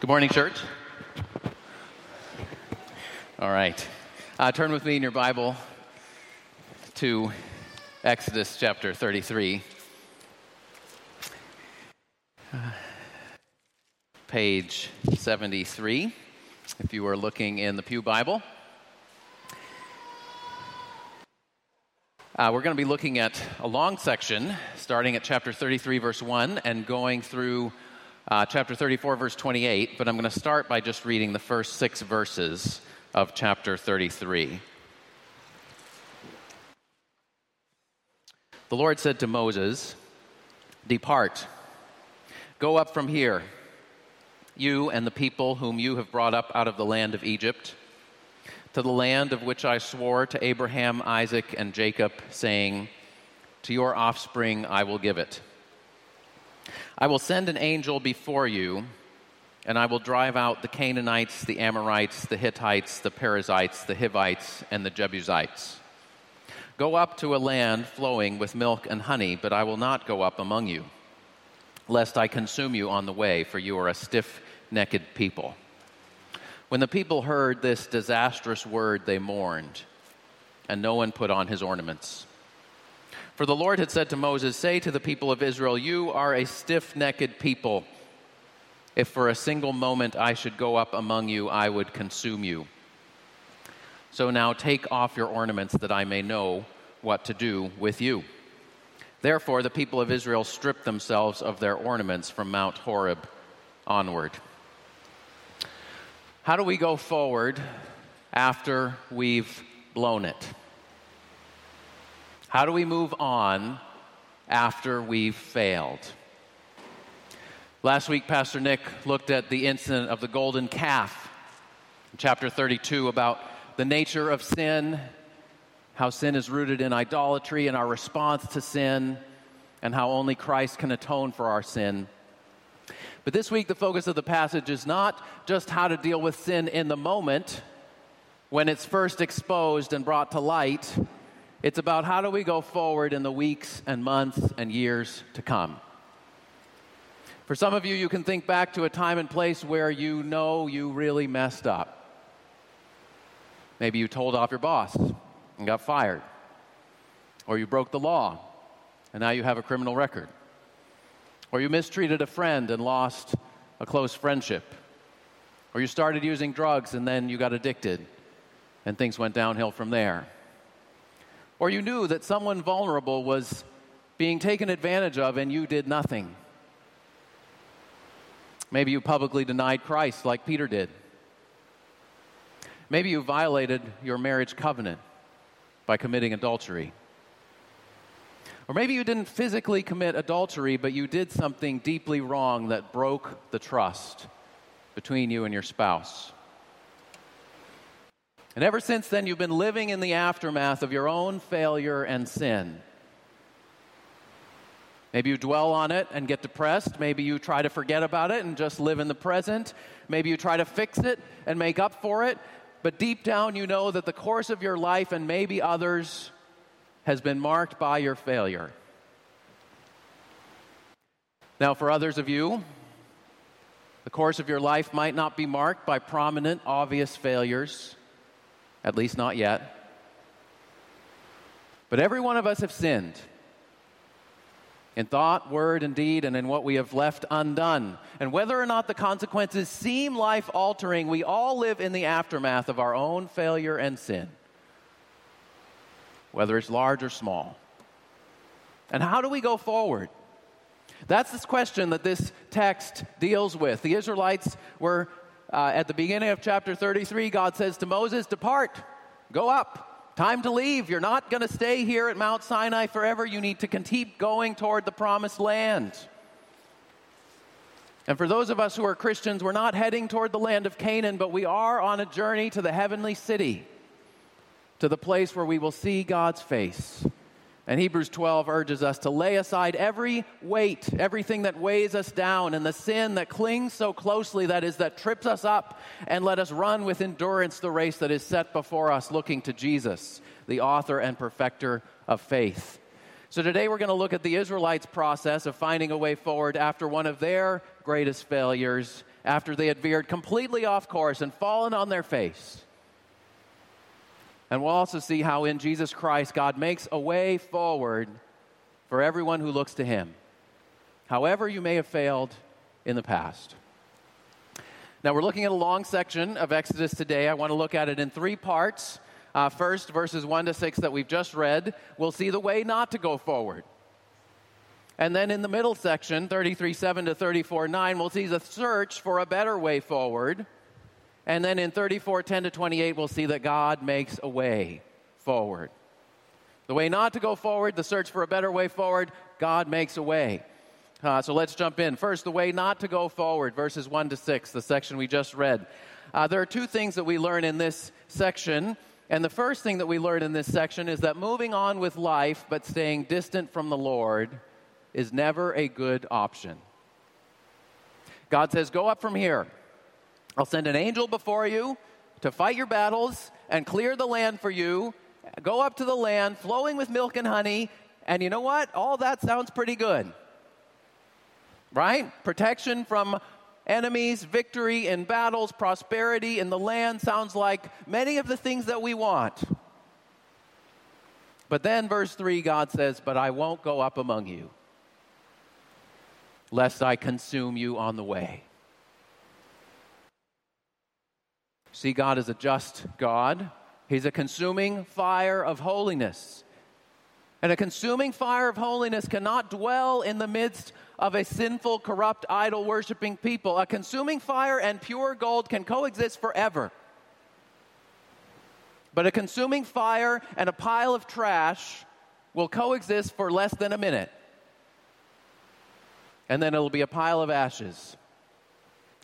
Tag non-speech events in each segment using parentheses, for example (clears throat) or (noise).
Good morning, church. All right. Uh, turn with me in your Bible to Exodus chapter 33. Uh, page 73, if you are looking in the Pew Bible. Uh, we're going to be looking at a long section, starting at chapter 33, verse 1, and going through uh, chapter 34, verse 28, but I'm going to start by just reading the first six verses of chapter 33. The Lord said to Moses, Depart, go up from here, you and the people whom you have brought up out of the land of Egypt, to the land of which I swore to Abraham, Isaac, and Jacob, saying, To your offspring I will give it. I will send an angel before you, and I will drive out the Canaanites, the Amorites, the Hittites, the Perizzites, the Hivites, and the Jebusites. Go up to a land flowing with milk and honey, but I will not go up among you, lest I consume you on the way, for you are a stiff necked people. When the people heard this disastrous word, they mourned, and no one put on his ornaments. For the Lord had said to Moses, Say to the people of Israel, You are a stiff necked people. If for a single moment I should go up among you, I would consume you. So now take off your ornaments that I may know what to do with you. Therefore, the people of Israel stripped themselves of their ornaments from Mount Horeb onward. How do we go forward after we've blown it? How do we move on after we've failed? Last week, Pastor Nick looked at the incident of the golden calf, chapter 32, about the nature of sin, how sin is rooted in idolatry and our response to sin, and how only Christ can atone for our sin. But this week, the focus of the passage is not just how to deal with sin in the moment when it's first exposed and brought to light it's about how do we go forward in the weeks and months and years to come. For some of you, you can think back to a time and place where you know you really messed up. Maybe you told off your boss and got fired, or you broke the law and now you have a criminal record, or you mistreated a friend and lost a close friendship, or you started using drugs and then you got addicted and things went downhill from there or you knew that someone vulnerable was being taken advantage of and you did nothing. Maybe you publicly denied Christ like Peter did. Maybe you violated your marriage covenant by committing adultery. Or maybe you didn't physically commit adultery, but you did something deeply wrong that broke the trust between you and your spouse. And ever since then, you've been living in the aftermath of your own failure and sin. Maybe you dwell on it and get depressed. Maybe you try to forget about it and just live in the present. Maybe you try to fix it and make up for it. But deep down, you know that the course of your life and maybe others has been marked by your failure. Now, for others of you, the course of your life might not be marked by prominent, obvious failures. At least not yet. But every one of us have sinned in thought, word, and deed, and in what we have left undone. And whether or not the consequences seem life altering, we all live in the aftermath of our own failure and sin, whether it's large or small. And how do we go forward? That's this question that this text deals with. The Israelites were uh, at the beginning of chapter 33, God says to Moses, Depart, go up, time to leave. You're not going to stay here at Mount Sinai forever. You need to keep going toward the promised land. And for those of us who are Christians, we're not heading toward the land of Canaan, but we are on a journey to the heavenly city, to the place where we will see God's face. And Hebrews 12 urges us to lay aside every weight, everything that weighs us down, and the sin that clings so closely, that is, that trips us up, and let us run with endurance the race that is set before us, looking to Jesus, the author and perfecter of faith. So today we're going to look at the Israelites' process of finding a way forward after one of their greatest failures after they had veered completely off course and fallen on their face. And we'll also see how in Jesus Christ, God makes a way forward for everyone who looks to Him, however, you may have failed in the past. Now, we're looking at a long section of Exodus today. I want to look at it in three parts. Uh, first, verses 1 to 6 that we've just read, we'll see the way not to go forward. And then in the middle section, 33 7 to 34 9, we'll see the search for a better way forward. And then in 34 10 to 28, we'll see that God makes a way forward. The way not to go forward, the search for a better way forward, God makes a way. Uh, so let's jump in. First, the way not to go forward, verses 1 to 6, the section we just read. Uh, there are two things that we learn in this section. And the first thing that we learn in this section is that moving on with life but staying distant from the Lord is never a good option. God says, Go up from here. I'll send an angel before you to fight your battles and clear the land for you. Go up to the land flowing with milk and honey. And you know what? All that sounds pretty good. Right? Protection from enemies, victory in battles, prosperity in the land sounds like many of the things that we want. But then, verse 3, God says, But I won't go up among you, lest I consume you on the way. See, God is a just God. He's a consuming fire of holiness. And a consuming fire of holiness cannot dwell in the midst of a sinful, corrupt, idol worshiping people. A consuming fire and pure gold can coexist forever. But a consuming fire and a pile of trash will coexist for less than a minute. And then it'll be a pile of ashes.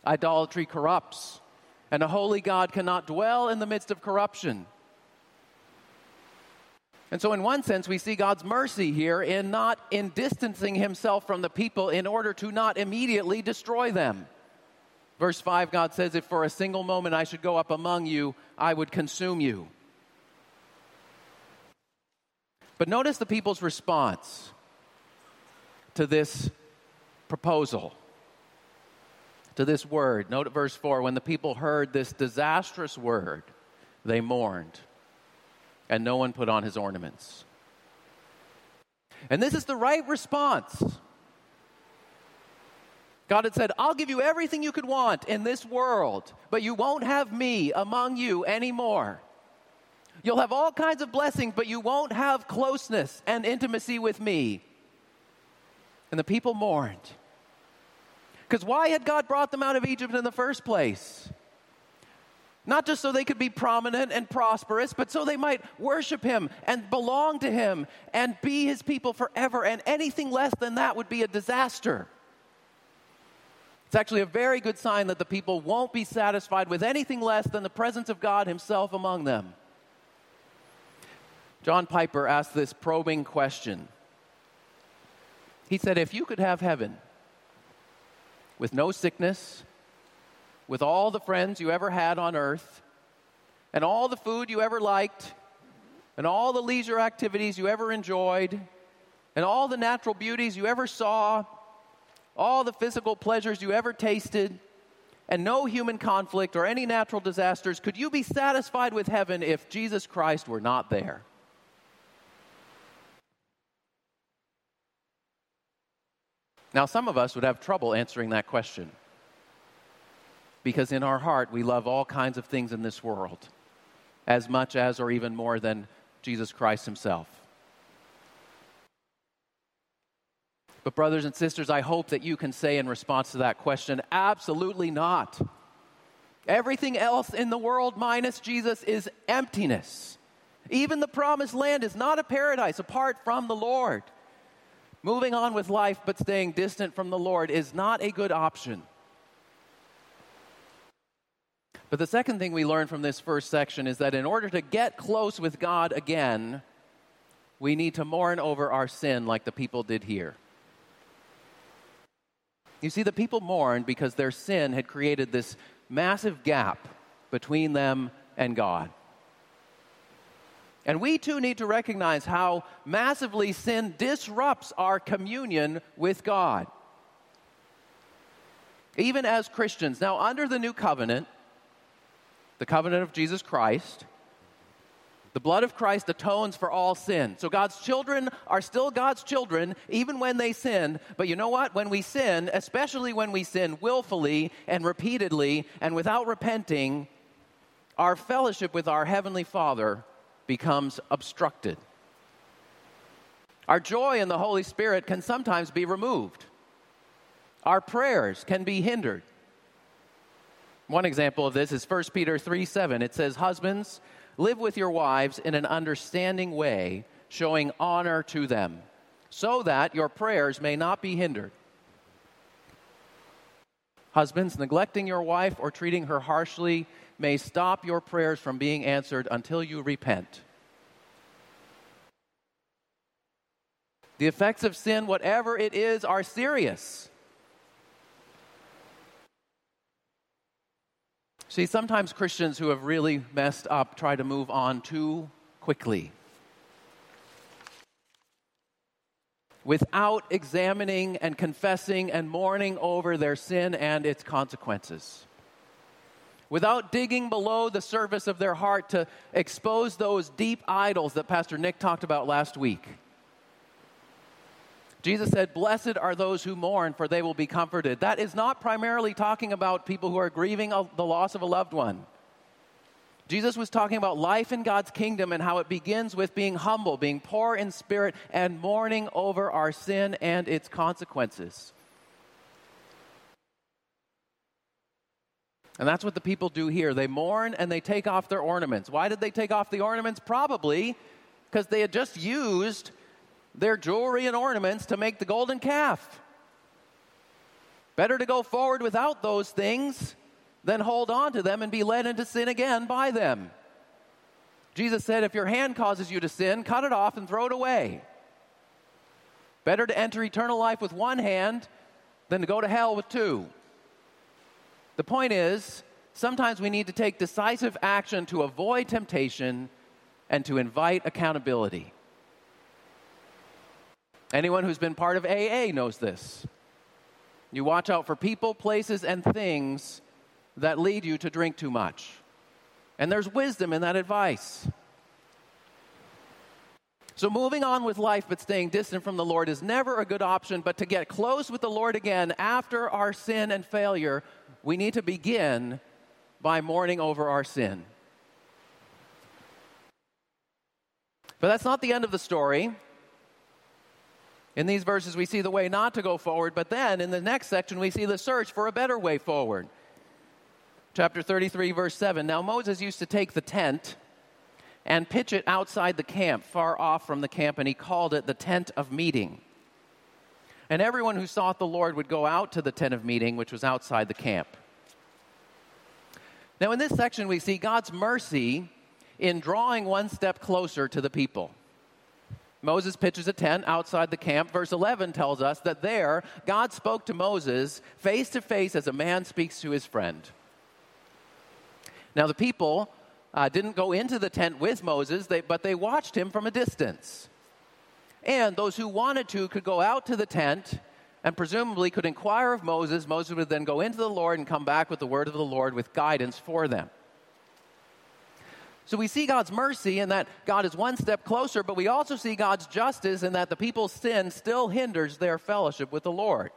Idolatry corrupts, and a holy God cannot dwell in the midst of corruption. And so, in one sense, we see God's mercy here in not in distancing himself from the people in order to not immediately destroy them. Verse 5, God says, If for a single moment I should go up among you, I would consume you. But notice the people's response to this proposal, to this word. Note verse 4 when the people heard this disastrous word, they mourned and no one put on his ornaments. And this is the right response. God had said, I'll give you everything you could want in this world, but you won't have me among you anymore. You'll have all kinds of blessings, but you won't have closeness and intimacy with me. And the people mourned. Because why had God brought them out of Egypt in the first place? Not just so they could be prominent and prosperous, but so they might worship him and belong to him and be his people forever. And anything less than that would be a disaster. It's actually a very good sign that the people won't be satisfied with anything less than the presence of God himself among them. John Piper asked this probing question. He said, If you could have heaven with no sickness, with all the friends you ever had on earth, and all the food you ever liked, and all the leisure activities you ever enjoyed, and all the natural beauties you ever saw, all the physical pleasures you ever tasted, and no human conflict or any natural disasters, could you be satisfied with heaven if Jesus Christ were not there? Now, some of us would have trouble answering that question because in our heart we love all kinds of things in this world as much as or even more than Jesus Christ Himself. But, brothers and sisters, I hope that you can say in response to that question, absolutely not. Everything else in the world minus Jesus is emptiness. Even the promised land is not a paradise apart from the Lord. Moving on with life but staying distant from the Lord is not a good option. But the second thing we learn from this first section is that in order to get close with God again, we need to mourn over our sin like the people did here. You see, the people mourned because their sin had created this massive gap between them and God. And we too need to recognize how massively sin disrupts our communion with God. even as Christians. Now, under the new covenant, the covenant of Jesus Christ, the blood of Christ atones for all sin. So God's children are still God's children, even when they sin. But you know what? When we sin, especially when we sin willfully and repeatedly and without repenting, our fellowship with our Heavenly Father becomes obstructed. Our joy in the Holy Spirit can sometimes be removed. Our prayers can be hindered. One example of this is 1 Peter 3 7. It says, Husbands, live with your wives in an understanding way, showing honor to them, so that your prayers may not be hindered. Husbands, neglecting your wife or treating her harshly may stop your prayers from being answered until you repent. The effects of sin, whatever it is, are serious. See, sometimes Christians who have really messed up try to move on too quickly. Without examining and confessing and mourning over their sin and its consequences. Without digging below the surface of their heart to expose those deep idols that Pastor Nick talked about last week. Jesus said, Blessed are those who mourn, for they will be comforted. That is not primarily talking about people who are grieving the loss of a loved one. Jesus was talking about life in God's kingdom and how it begins with being humble, being poor in spirit, and mourning over our sin and its consequences. And that's what the people do here. They mourn and they take off their ornaments. Why did they take off the ornaments? Probably because they had just used their jewelry and ornaments to make the golden calf. Better to go forward without those things than hold on to them and be led into sin again by them. Jesus said, If your hand causes you to sin, cut it off and throw it away. Better to enter eternal life with one hand than to go to hell with two. The point is, sometimes we need to take decisive action to avoid temptation and to invite accountability. Anyone who's been part of AA knows this. You watch out for people, places, and things that lead you to drink too much. And there's wisdom in that advice. So, moving on with life but staying distant from the Lord is never a good option. But to get close with the Lord again after our sin and failure, we need to begin by mourning over our sin. But that's not the end of the story. In these verses, we see the way not to go forward, but then in the next section, we see the search for a better way forward. Chapter 33, verse 7. Now, Moses used to take the tent and pitch it outside the camp, far off from the camp, and he called it the tent of meeting. And everyone who sought the Lord would go out to the tent of meeting, which was outside the camp. Now, in this section, we see God's mercy in drawing one step closer to the people. Moses pitches a tent outside the camp. Verse 11 tells us that there, God spoke to Moses face to face as a man speaks to his friend. Now, the people uh, didn't go into the tent with Moses, they, but they watched him from a distance. And those who wanted to could go out to the tent and presumably could inquire of Moses. Moses would then go into the Lord and come back with the word of the Lord with guidance for them. So we see God's mercy in that God is one step closer, but we also see God's justice in that the people's sin still hinders their fellowship with the Lord.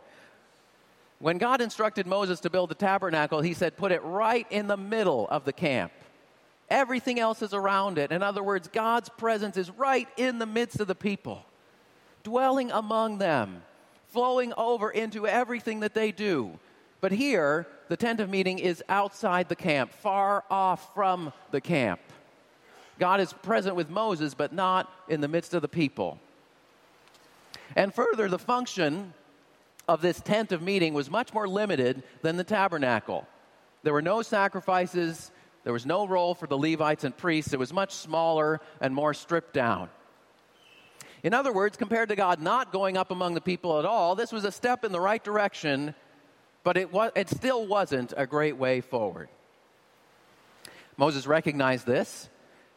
When God instructed Moses to build the tabernacle, he said, Put it right in the middle of the camp. Everything else is around it. In other words, God's presence is right in the midst of the people, dwelling among them, flowing over into everything that they do. But here, the tent of meeting is outside the camp, far off from the camp. God is present with Moses, but not in the midst of the people. And further, the function of this tent of meeting was much more limited than the tabernacle. There were no sacrifices, there was no role for the Levites and priests. It was much smaller and more stripped down. In other words, compared to God not going up among the people at all, this was a step in the right direction, but it, was, it still wasn't a great way forward. Moses recognized this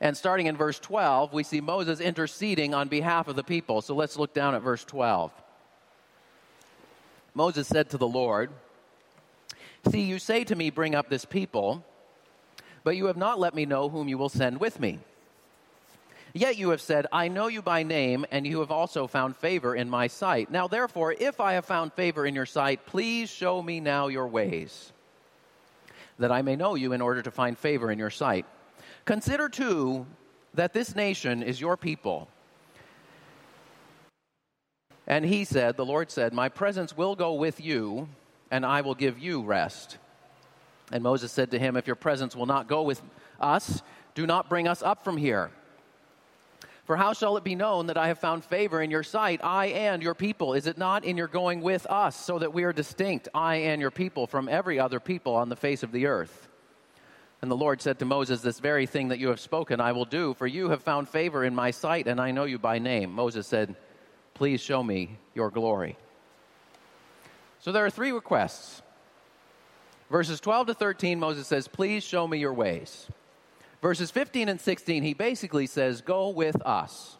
and starting in verse 12, we see Moses interceding on behalf of the people. So let's look down at verse 12. Moses said to the Lord, See, you say to me, Bring up this people, but you have not let me know whom you will send with me. Yet you have said, I know you by name, and you have also found favor in my sight. Now, therefore, if I have found favor in your sight, please show me now your ways, that I may know you in order to find favor in your sight. Consider, too, that this nation is your people. And he said, The Lord said, My presence will go with you, and I will give you rest. And Moses said to him, If your presence will not go with us, do not bring us up from here. For how shall it be known that I have found favor in your sight, I and your people? Is it not in your going with us, so that we are distinct, I and your people, from every other people on the face of the earth? And the Lord said to Moses, This very thing that you have spoken I will do, for you have found favor in my sight, and I know you by name. Moses said, Please show me your glory. So there are three requests. Verses 12 to 13, Moses says, Please show me your ways. Verses 15 and 16, he basically says, Go with us.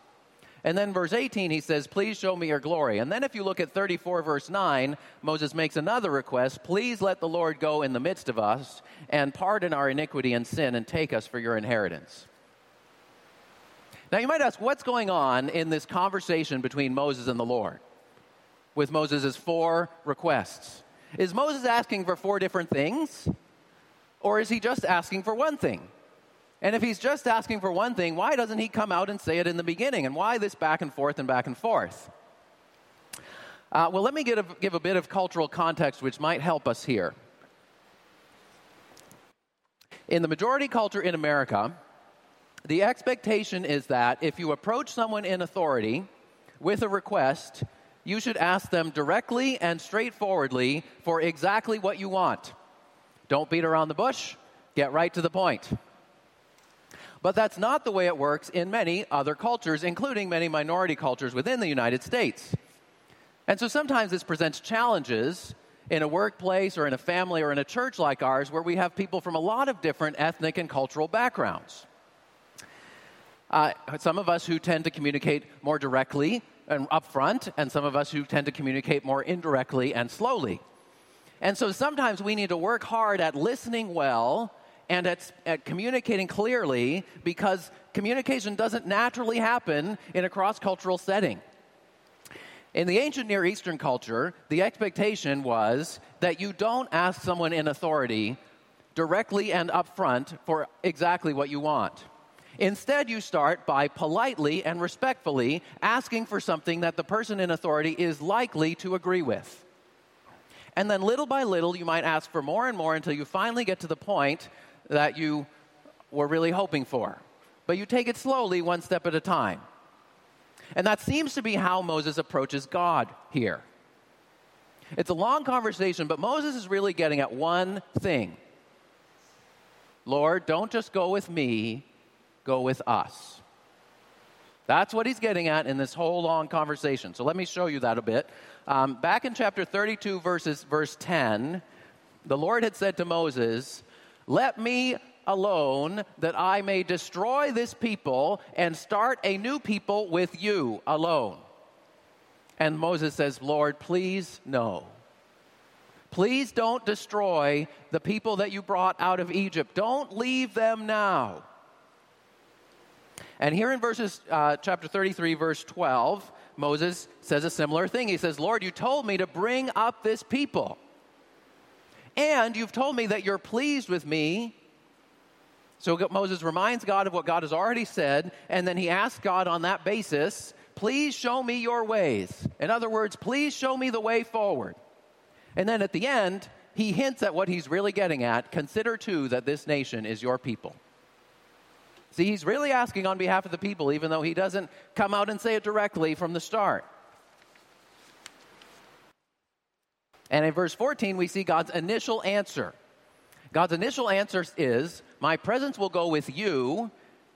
And then verse 18, he says, Please show me your glory. And then if you look at 34, verse 9, Moses makes another request Please let the Lord go in the midst of us and pardon our iniquity and sin and take us for your inheritance. Now you might ask, what's going on in this conversation between Moses and the Lord with Moses' four requests? Is Moses asking for four different things? Or is he just asking for one thing? And if he's just asking for one thing, why doesn't he come out and say it in the beginning? And why this back and forth and back and forth? Uh, well, let me a, give a bit of cultural context which might help us here. In the majority culture in America, the expectation is that if you approach someone in authority with a request, you should ask them directly and straightforwardly for exactly what you want. Don't beat around the bush, get right to the point. But that's not the way it works in many other cultures, including many minority cultures within the United States. And so sometimes this presents challenges in a workplace or in a family or in a church like ours where we have people from a lot of different ethnic and cultural backgrounds. Uh, some of us who tend to communicate more directly and upfront, and some of us who tend to communicate more indirectly and slowly. And so sometimes we need to work hard at listening well and at, at communicating clearly because communication doesn't naturally happen in a cross cultural setting. In the ancient Near Eastern culture, the expectation was that you don't ask someone in authority directly and upfront for exactly what you want. Instead, you start by politely and respectfully asking for something that the person in authority is likely to agree with. And then, little by little, you might ask for more and more until you finally get to the point that you were really hoping for. But you take it slowly, one step at a time. And that seems to be how Moses approaches God here. It's a long conversation, but Moses is really getting at one thing Lord, don't just go with me, go with us. That's what he's getting at in this whole long conversation. So let me show you that a bit. Um, back in chapter 32, verses, verse 10, the Lord had said to Moses, let me alone that I may destroy this people and start a new people with you alone. And Moses says, Lord, please no. Please don't destroy the people that you brought out of Egypt. Don't leave them now. And here in verses uh, chapter 33, verse 12, Moses says a similar thing. He says, Lord, you told me to bring up this people. And you've told me that you're pleased with me. So Moses reminds God of what God has already said, and then he asks God on that basis, please show me your ways. In other words, please show me the way forward. And then at the end, he hints at what he's really getting at. Consider too that this nation is your people. See, he's really asking on behalf of the people, even though he doesn't come out and say it directly from the start. And in verse 14, we see God's initial answer. God's initial answer is, My presence will go with you,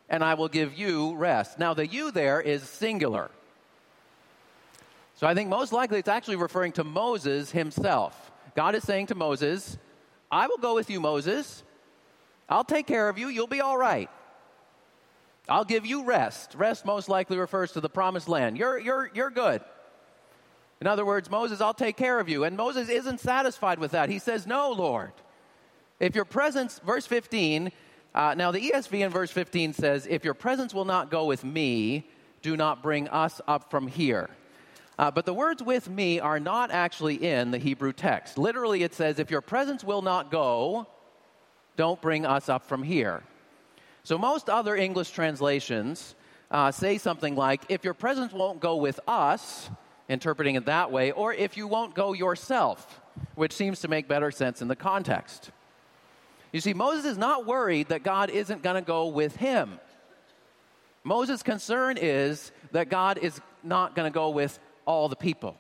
and I will give you rest. Now, the you there is singular. So I think most likely it's actually referring to Moses himself. God is saying to Moses, I will go with you, Moses. I'll take care of you. You'll be all right. I'll give you rest. Rest most likely refers to the promised land. You're, you're, you're good. In other words, Moses, I'll take care of you. And Moses isn't satisfied with that. He says, No, Lord. If your presence, verse 15, uh, now the ESV in verse 15 says, If your presence will not go with me, do not bring us up from here. Uh, but the words with me are not actually in the Hebrew text. Literally, it says, If your presence will not go, don't bring us up from here. So most other English translations uh, say something like, If your presence won't go with us, interpreting it that way, or if you won't go yourself, which seems to make better sense in the context. You see, Moses is not worried that God isn't going to go with him. Moses' concern is that God is not going to go with all the people.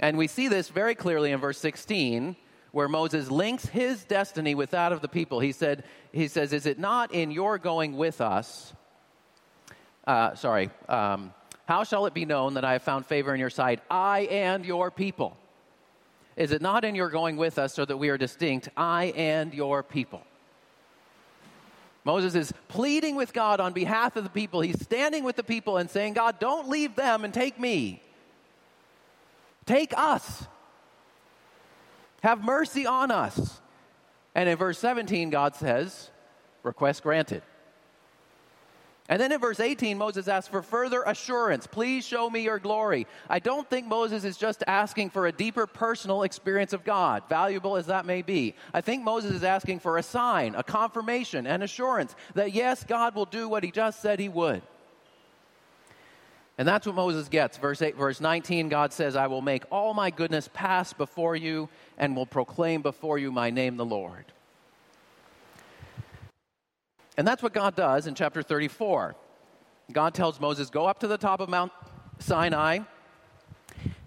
And we see this very clearly in verse 16, where Moses links his destiny with that of the people. He said, he says, Is it not in your going with us? Uh, sorry. Um, how shall it be known that I have found favor in your sight, I and your people? Is it not in your going with us so that we are distinct, I and your people? Moses is pleading with God on behalf of the people. He's standing with the people and saying, God, don't leave them and take me. Take us. Have mercy on us. And in verse 17, God says, request granted. And then in verse 18, Moses asks for further assurance. Please show me your glory. I don't think Moses is just asking for a deeper personal experience of God, valuable as that may be. I think Moses is asking for a sign, a confirmation, an assurance that yes, God will do what he just said he would. And that's what Moses gets. Verse 8, verse 19, God says, I will make all my goodness pass before you and will proclaim before you my name, the Lord. And that's what God does in chapter 34. God tells Moses, Go up to the top of Mount Sinai.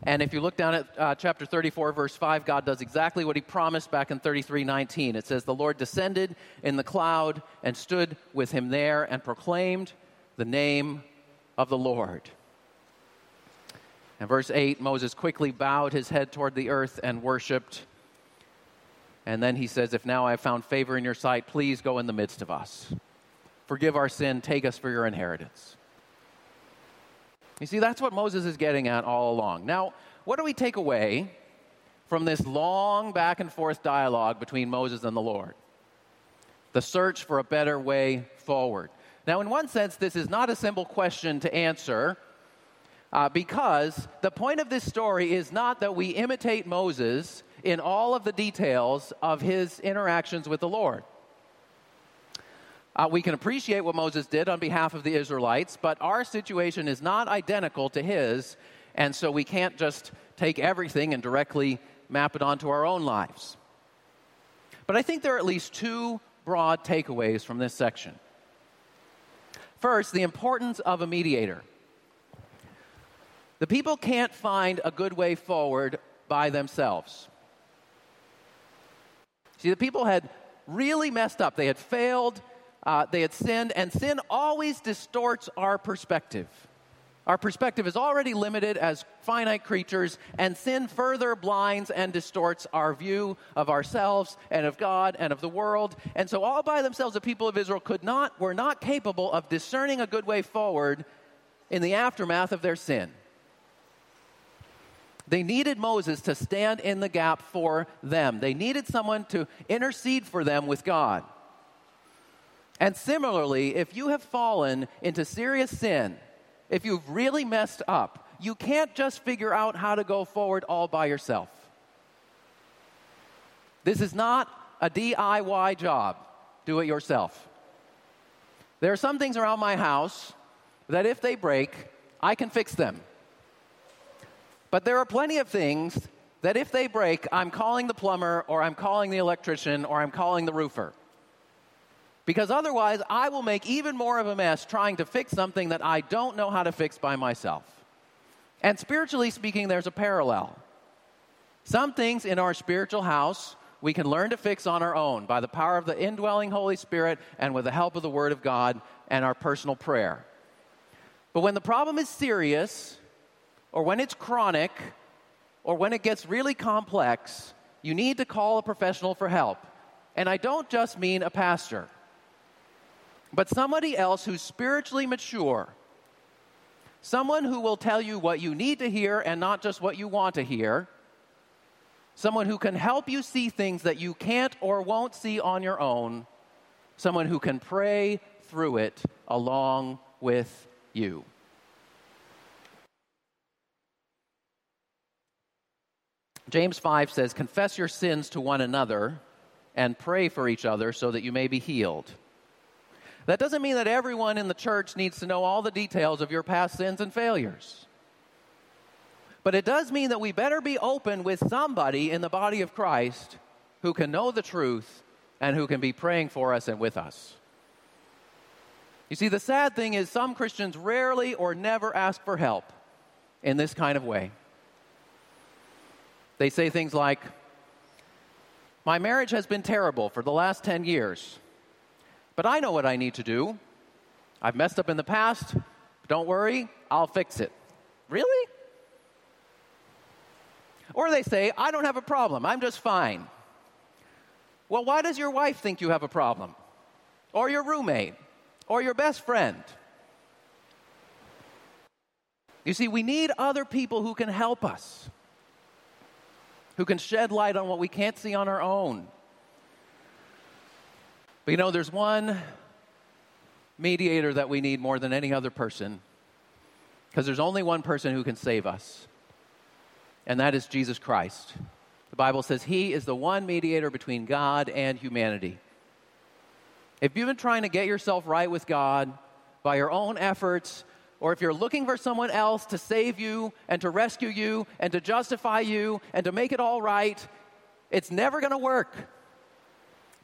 And if you look down at uh, chapter 34, verse 5, God does exactly what he promised back in 33 19. It says, The Lord descended in the cloud and stood with him there and proclaimed the name of the Lord. And verse 8, Moses quickly bowed his head toward the earth and worshiped. And then he says, If now I have found favor in your sight, please go in the midst of us. Forgive our sin, take us for your inheritance. You see, that's what Moses is getting at all along. Now, what do we take away from this long back and forth dialogue between Moses and the Lord? The search for a better way forward. Now, in one sense, this is not a simple question to answer uh, because the point of this story is not that we imitate Moses in all of the details of his interactions with the Lord. Uh, we can appreciate what Moses did on behalf of the Israelites, but our situation is not identical to his, and so we can't just take everything and directly map it onto our own lives. But I think there are at least two broad takeaways from this section. First, the importance of a mediator. The people can't find a good way forward by themselves. See, the people had really messed up. They had failed, uh, they had sinned, and sin always distorts our perspective. Our perspective is already limited as finite creatures, and sin further blinds and distorts our view of ourselves and of God and of the world. And so, all by themselves, the people of Israel could not, were not capable of discerning a good way forward in the aftermath of their sin. They needed Moses to stand in the gap for them. They needed someone to intercede for them with God. And similarly, if you have fallen into serious sin, if you've really messed up, you can't just figure out how to go forward all by yourself. This is not a DIY job. Do it yourself. There are some things around my house that if they break, I can fix them. But there are plenty of things that if they break, I'm calling the plumber or I'm calling the electrician or I'm calling the roofer. Because otherwise, I will make even more of a mess trying to fix something that I don't know how to fix by myself. And spiritually speaking, there's a parallel. Some things in our spiritual house we can learn to fix on our own by the power of the indwelling Holy Spirit and with the help of the Word of God and our personal prayer. But when the problem is serious, or when it's chronic, or when it gets really complex, you need to call a professional for help. And I don't just mean a pastor, but somebody else who's spiritually mature, someone who will tell you what you need to hear and not just what you want to hear, someone who can help you see things that you can't or won't see on your own, someone who can pray through it along with you. James 5 says, Confess your sins to one another and pray for each other so that you may be healed. That doesn't mean that everyone in the church needs to know all the details of your past sins and failures. But it does mean that we better be open with somebody in the body of Christ who can know the truth and who can be praying for us and with us. You see, the sad thing is, some Christians rarely or never ask for help in this kind of way. They say things like, My marriage has been terrible for the last 10 years, but I know what I need to do. I've messed up in the past. Don't worry, I'll fix it. Really? Or they say, I don't have a problem, I'm just fine. Well, why does your wife think you have a problem? Or your roommate? Or your best friend? You see, we need other people who can help us who can shed light on what we can't see on our own. But you know, there's one mediator that we need more than any other person because there's only one person who can save us, and that is Jesus Christ. The Bible says he is the one mediator between God and humanity. If you've been trying to get yourself right with God by your own efforts, or if you're looking for someone else to save you and to rescue you and to justify you and to make it all right, it's never going to work.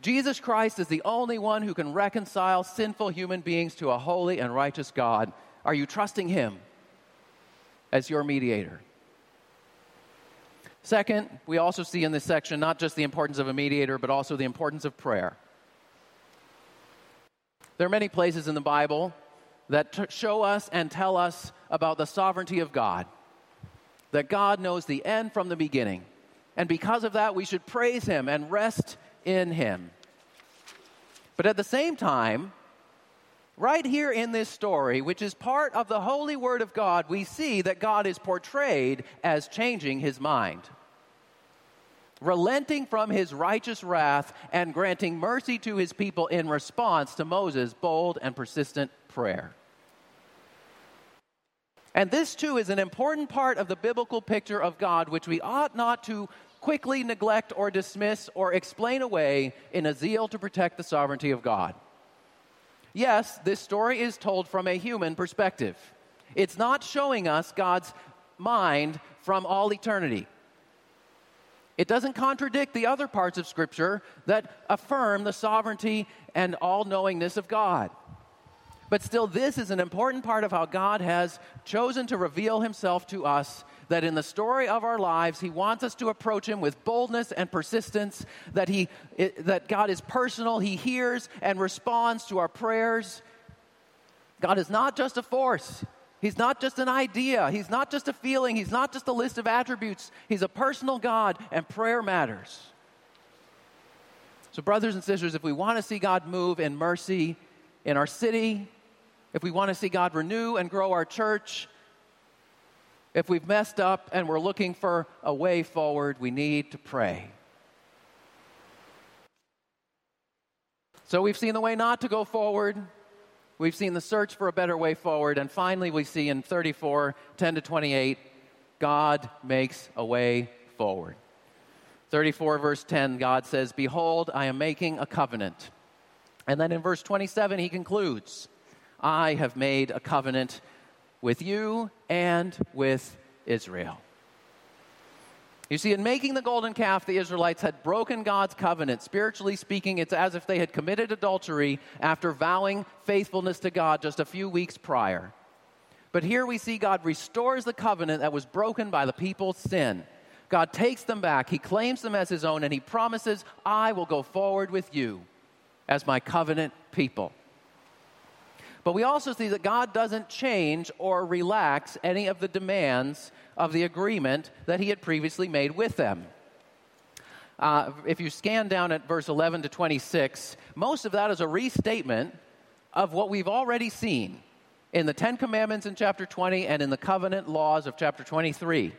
Jesus Christ is the only one who can reconcile sinful human beings to a holy and righteous God. Are you trusting Him as your mediator? Second, we also see in this section not just the importance of a mediator, but also the importance of prayer. There are many places in the Bible that t- show us and tell us about the sovereignty of God, that God knows the end from the beginning. And because of that, we should praise Him and rest in Him. But at the same time, right here in this story, which is part of the holy word of God, we see that God is portrayed as changing His mind relenting from his righteous wrath and granting mercy to his people in response to Moses' bold and persistent prayer. And this, too, is an important part of the biblical picture of God, which we ought not to quickly neglect or dismiss or explain away in a zeal to protect the sovereignty of God. Yes, this story is told from a human perspective. It's not showing us God's mind from all eternity. It doesn't contradict the other parts of Scripture that affirm the sovereignty and all knowingness of God. But still, this is an important part of how God has chosen to reveal himself to us. That in the story of our lives, He wants us to approach Him with boldness and persistence, that, he, that God is personal, He hears and responds to our prayers. God is not just a force, He's not just an idea, He's not just a feeling, He's not just a list of attributes. He's a personal God, and prayer matters. So, brothers and sisters, if we want to see God move in mercy in our city, if we want to see God renew and grow our church, if we've messed up and we're looking for a way forward, we need to pray. So we've seen the way not to go forward. We've seen the search for a better way forward. And finally, we see in 34, 10 to 28, God makes a way forward. 34, verse 10, God says, Behold, I am making a covenant. And then in verse 27, he concludes, I have made a covenant with you and with Israel. You see, in making the golden calf, the Israelites had broken God's covenant. Spiritually speaking, it's as if they had committed adultery after vowing faithfulness to God just a few weeks prior. But here we see God restores the covenant that was broken by the people's sin. God takes them back, He claims them as His own, and He promises, I will go forward with you as my covenant people. But we also see that God doesn't change or relax any of the demands of the agreement that he had previously made with them. Uh, if you scan down at verse 11 to 26, most of that is a restatement of what we've already seen. in the Ten Commandments in chapter 20 and in the covenant laws of chapter 23.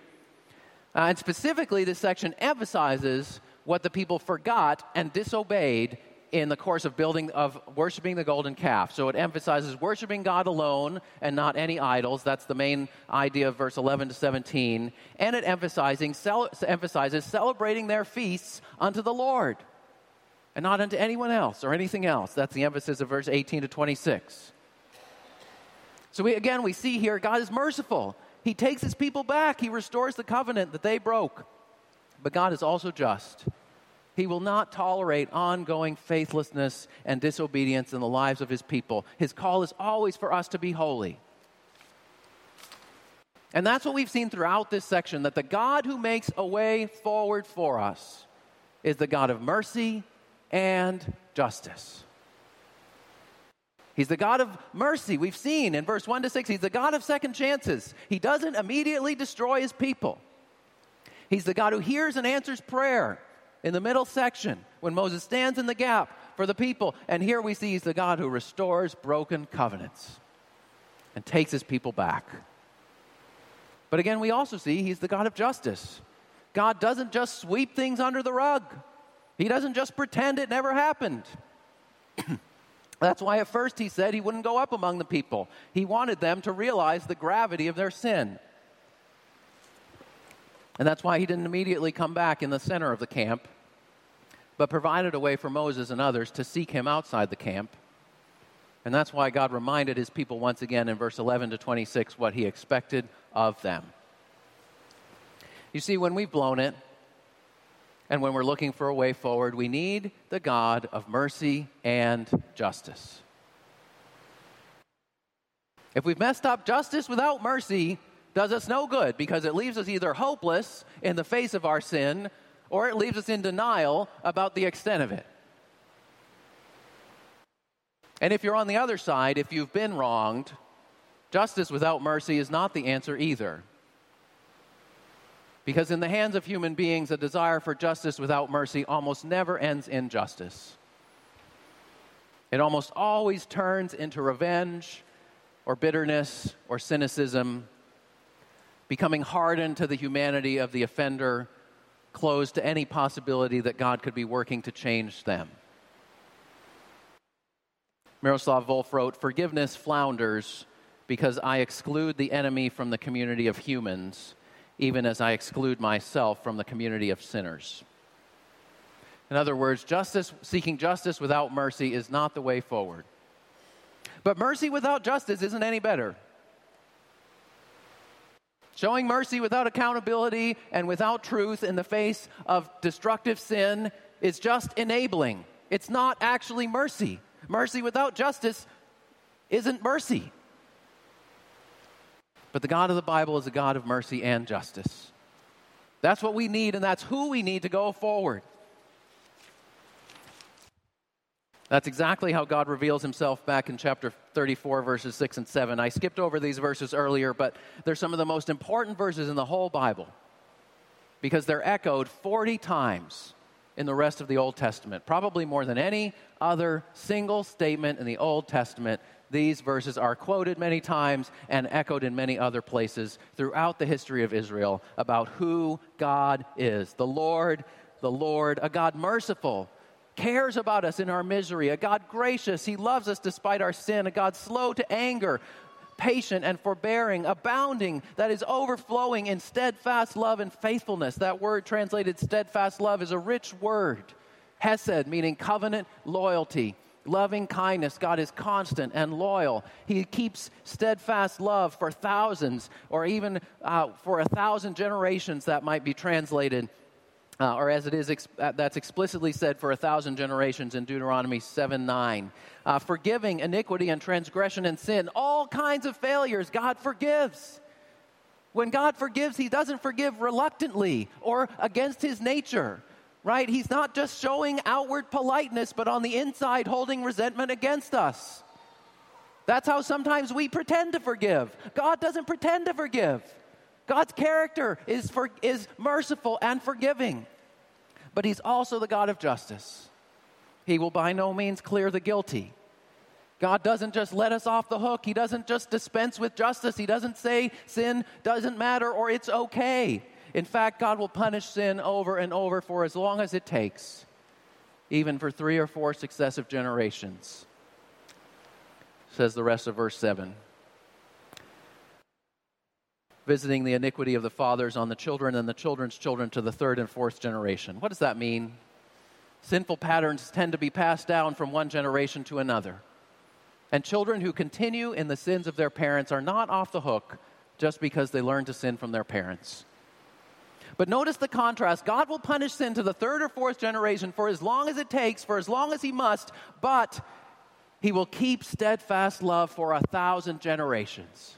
Uh, and specifically, this section emphasizes what the people forgot and disobeyed in the course of building of worshiping the golden calf. So it emphasizes worshiping God alone and not any idols. That's the main idea of verse 11 to 17. And it emphasizing cel- emphasizes celebrating their feasts unto the Lord and not unto anyone else or anything else. That's the emphasis of verse 18 to 26. So we, again, we see here God is merciful. He takes his people back. He restores the covenant that they broke. But God is also just. He will not tolerate ongoing faithlessness and disobedience in the lives of his people. His call is always for us to be holy. And that's what we've seen throughout this section that the God who makes a way forward for us is the God of mercy and justice. He's the God of mercy. We've seen in verse 1 to 6, he's the God of second chances. He doesn't immediately destroy his people. He's the God who hears and answers prayer in the middle section when Moses stands in the gap for the people. And here we see he's the God who restores broken covenants and takes his people back. But again, we also see he's the God of justice. God doesn't just sweep things under the rug, he doesn't just pretend it never happened. (clears throat) That's why at first he said he wouldn't go up among the people. He wanted them to realize the gravity of their sin. And that's why he didn't immediately come back in the center of the camp, but provided a way for Moses and others to seek him outside the camp. And that's why God reminded his people once again in verse 11 to 26 what he expected of them. You see, when we've blown it, and when we're looking for a way forward, we need the God of mercy and justice. If we've messed up, justice without mercy does us no good because it leaves us either hopeless in the face of our sin or it leaves us in denial about the extent of it. And if you're on the other side, if you've been wronged, justice without mercy is not the answer either. Because in the hands of human beings, a desire for justice without mercy almost never ends in justice. It almost always turns into revenge or bitterness or cynicism, becoming hardened to the humanity of the offender, closed to any possibility that God could be working to change them. Miroslav Volf wrote Forgiveness flounders because I exclude the enemy from the community of humans even as I exclude myself from the community of sinners. In other words, justice, seeking justice without mercy is not the way forward. But mercy without justice isn't any better. Showing mercy without accountability and without truth in the face of destructive sin is just enabling. It's not actually mercy. Mercy without justice isn't mercy. But the God of the Bible is a God of mercy and justice. That's what we need, and that's who we need to go forward. That's exactly how God reveals himself back in chapter 34, verses 6 and 7. I skipped over these verses earlier, but they're some of the most important verses in the whole Bible because they're echoed 40 times in the rest of the Old Testament, probably more than any other single statement in the Old Testament these verses are quoted many times and echoed in many other places throughout the history of Israel about who God is. The Lord, the Lord, a God merciful, cares about us in our misery, a God gracious, He loves us despite our sin, a God slow to anger, patient and forbearing, abounding, that is overflowing in steadfast love and faithfulness. That word translated steadfast love is a rich word. Hesed, meaning covenant loyalty loving kindness. God is constant and loyal. He keeps steadfast love for thousands, or even uh, for a thousand generations, that might be translated. Uh, or as it is, ex- uh, that's explicitly said for a thousand generations in Deuteronomy 7 9. Uh, forgiving iniquity and transgression and sin, all kinds of failures, God forgives. When God forgives, He doesn't forgive reluctantly or against His nature right? He's not just showing outward politeness, but on the inside holding resentment against us. That's how sometimes we pretend to forgive. God doesn't pretend to forgive. God's character is, for, is merciful and forgiving, but He's also the God of justice. He will by no means clear the guilty. God doesn't just let us off the hook. He doesn't just dispense with justice. He doesn't say sin doesn't matter or it's okay. In fact, God will punish sin over and over for as long as it takes, even for three or four successive generations. Says the rest of verse 7 visiting the iniquity of the fathers on the children and the children's children to the third and fourth generation. What does that mean? Sinful patterns tend to be passed down from one generation to another. And children who continue in the sins of their parents are not off the hook just because they learn to sin from their parents. But notice the contrast. God will punish sin to the third or fourth generation for as long as it takes, for as long as He must, but He will keep steadfast love for a thousand generations.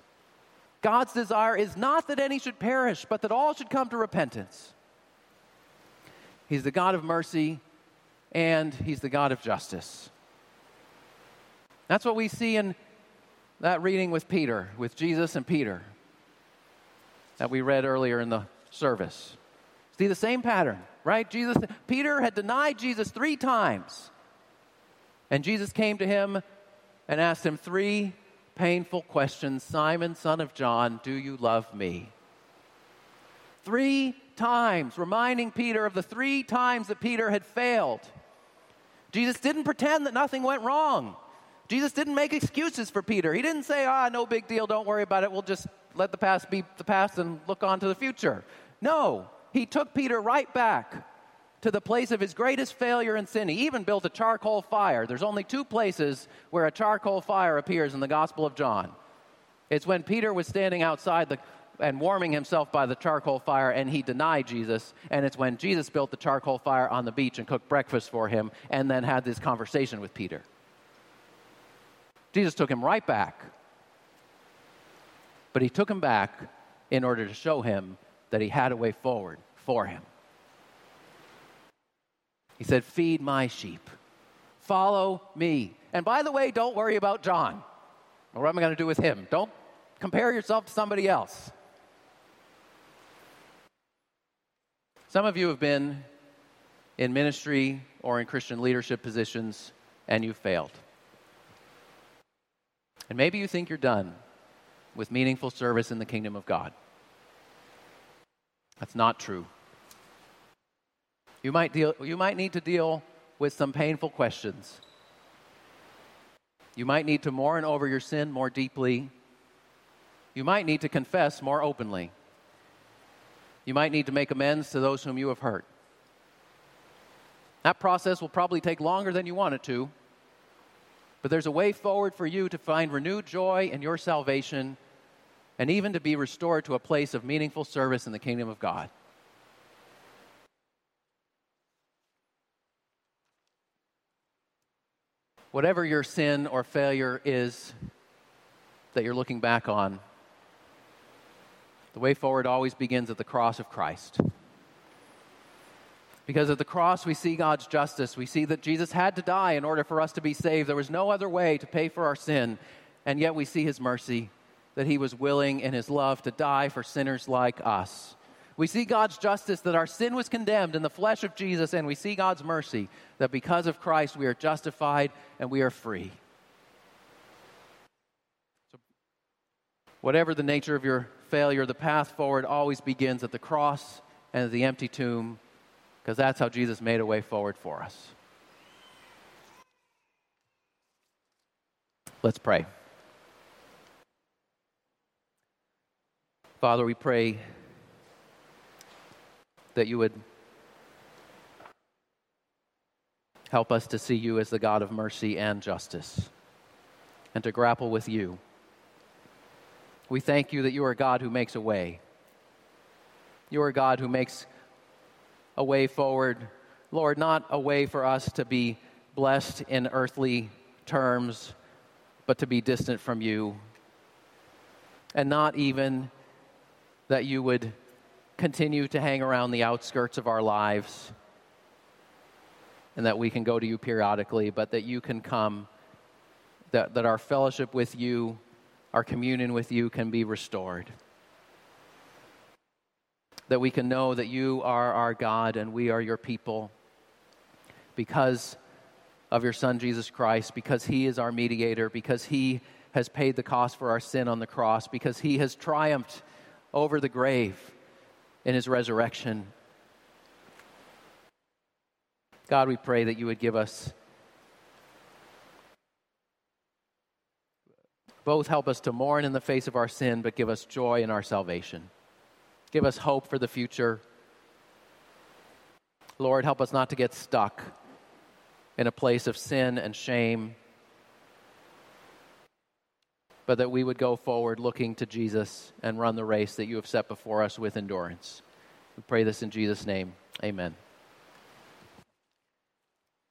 God's desire is not that any should perish, but that all should come to repentance. He's the God of mercy and He's the God of justice. That's what we see in that reading with Peter, with Jesus and Peter, that we read earlier in the service. See the same pattern, right? Jesus, Peter had denied Jesus three times. And Jesus came to him and asked him three painful questions Simon, son of John, do you love me? Three times, reminding Peter of the three times that Peter had failed. Jesus didn't pretend that nothing went wrong. Jesus didn't make excuses for Peter. He didn't say, ah, no big deal, don't worry about it, we'll just let the past be the past and look on to the future. No, he took Peter right back to the place of his greatest failure and sin. He even built a charcoal fire. There's only two places where a charcoal fire appears in the Gospel of John. It's when Peter was standing outside the, and warming himself by the charcoal fire and he denied Jesus. And it's when Jesus built the charcoal fire on the beach and cooked breakfast for him and then had this conversation with Peter. Jesus took him right back. But he took him back in order to show him that he had a way forward for him. He said, Feed my sheep. Follow me. And by the way, don't worry about John. What am I going to do with him? Don't compare yourself to somebody else. Some of you have been in ministry or in Christian leadership positions and you've failed. And maybe you think you're done with meaningful service in the kingdom of God. That's not true. You might, deal, you might need to deal with some painful questions. You might need to mourn over your sin more deeply. You might need to confess more openly. You might need to make amends to those whom you have hurt. That process will probably take longer than you want it to, but there's a way forward for you to find renewed joy in your salvation and even to be restored to a place of meaningful service in the kingdom of God. Whatever your sin or failure is that you're looking back on, the way forward always begins at the cross of Christ. Because at the cross, we see God's justice. We see that Jesus had to die in order for us to be saved. There was no other way to pay for our sin. And yet we see his mercy, that he was willing in his love to die for sinners like us. We see God's justice that our sin was condemned in the flesh of Jesus, and we see God's mercy that because of Christ we are justified and we are free. So, whatever the nature of your failure, the path forward always begins at the cross and the empty tomb because that's how Jesus made a way forward for us. Let's pray. Father, we pray that you would help us to see you as the God of mercy and justice and to grapple with you. We thank you that you are God who makes a way. You are God who makes a way forward. Lord, not a way for us to be blessed in earthly terms, but to be distant from you. And not even that you would continue to hang around the outskirts of our lives and that we can go to you periodically, but that you can come, that, that our fellowship with you, our communion with you can be restored. That we can know that you are our God and we are your people because of your Son, Jesus Christ, because he is our mediator, because he has paid the cost for our sin on the cross, because he has triumphed over the grave in his resurrection. God, we pray that you would give us both help us to mourn in the face of our sin, but give us joy in our salvation. Give us hope for the future. Lord, help us not to get stuck in a place of sin and shame, but that we would go forward looking to Jesus and run the race that you have set before us with endurance. We pray this in Jesus' name. Amen.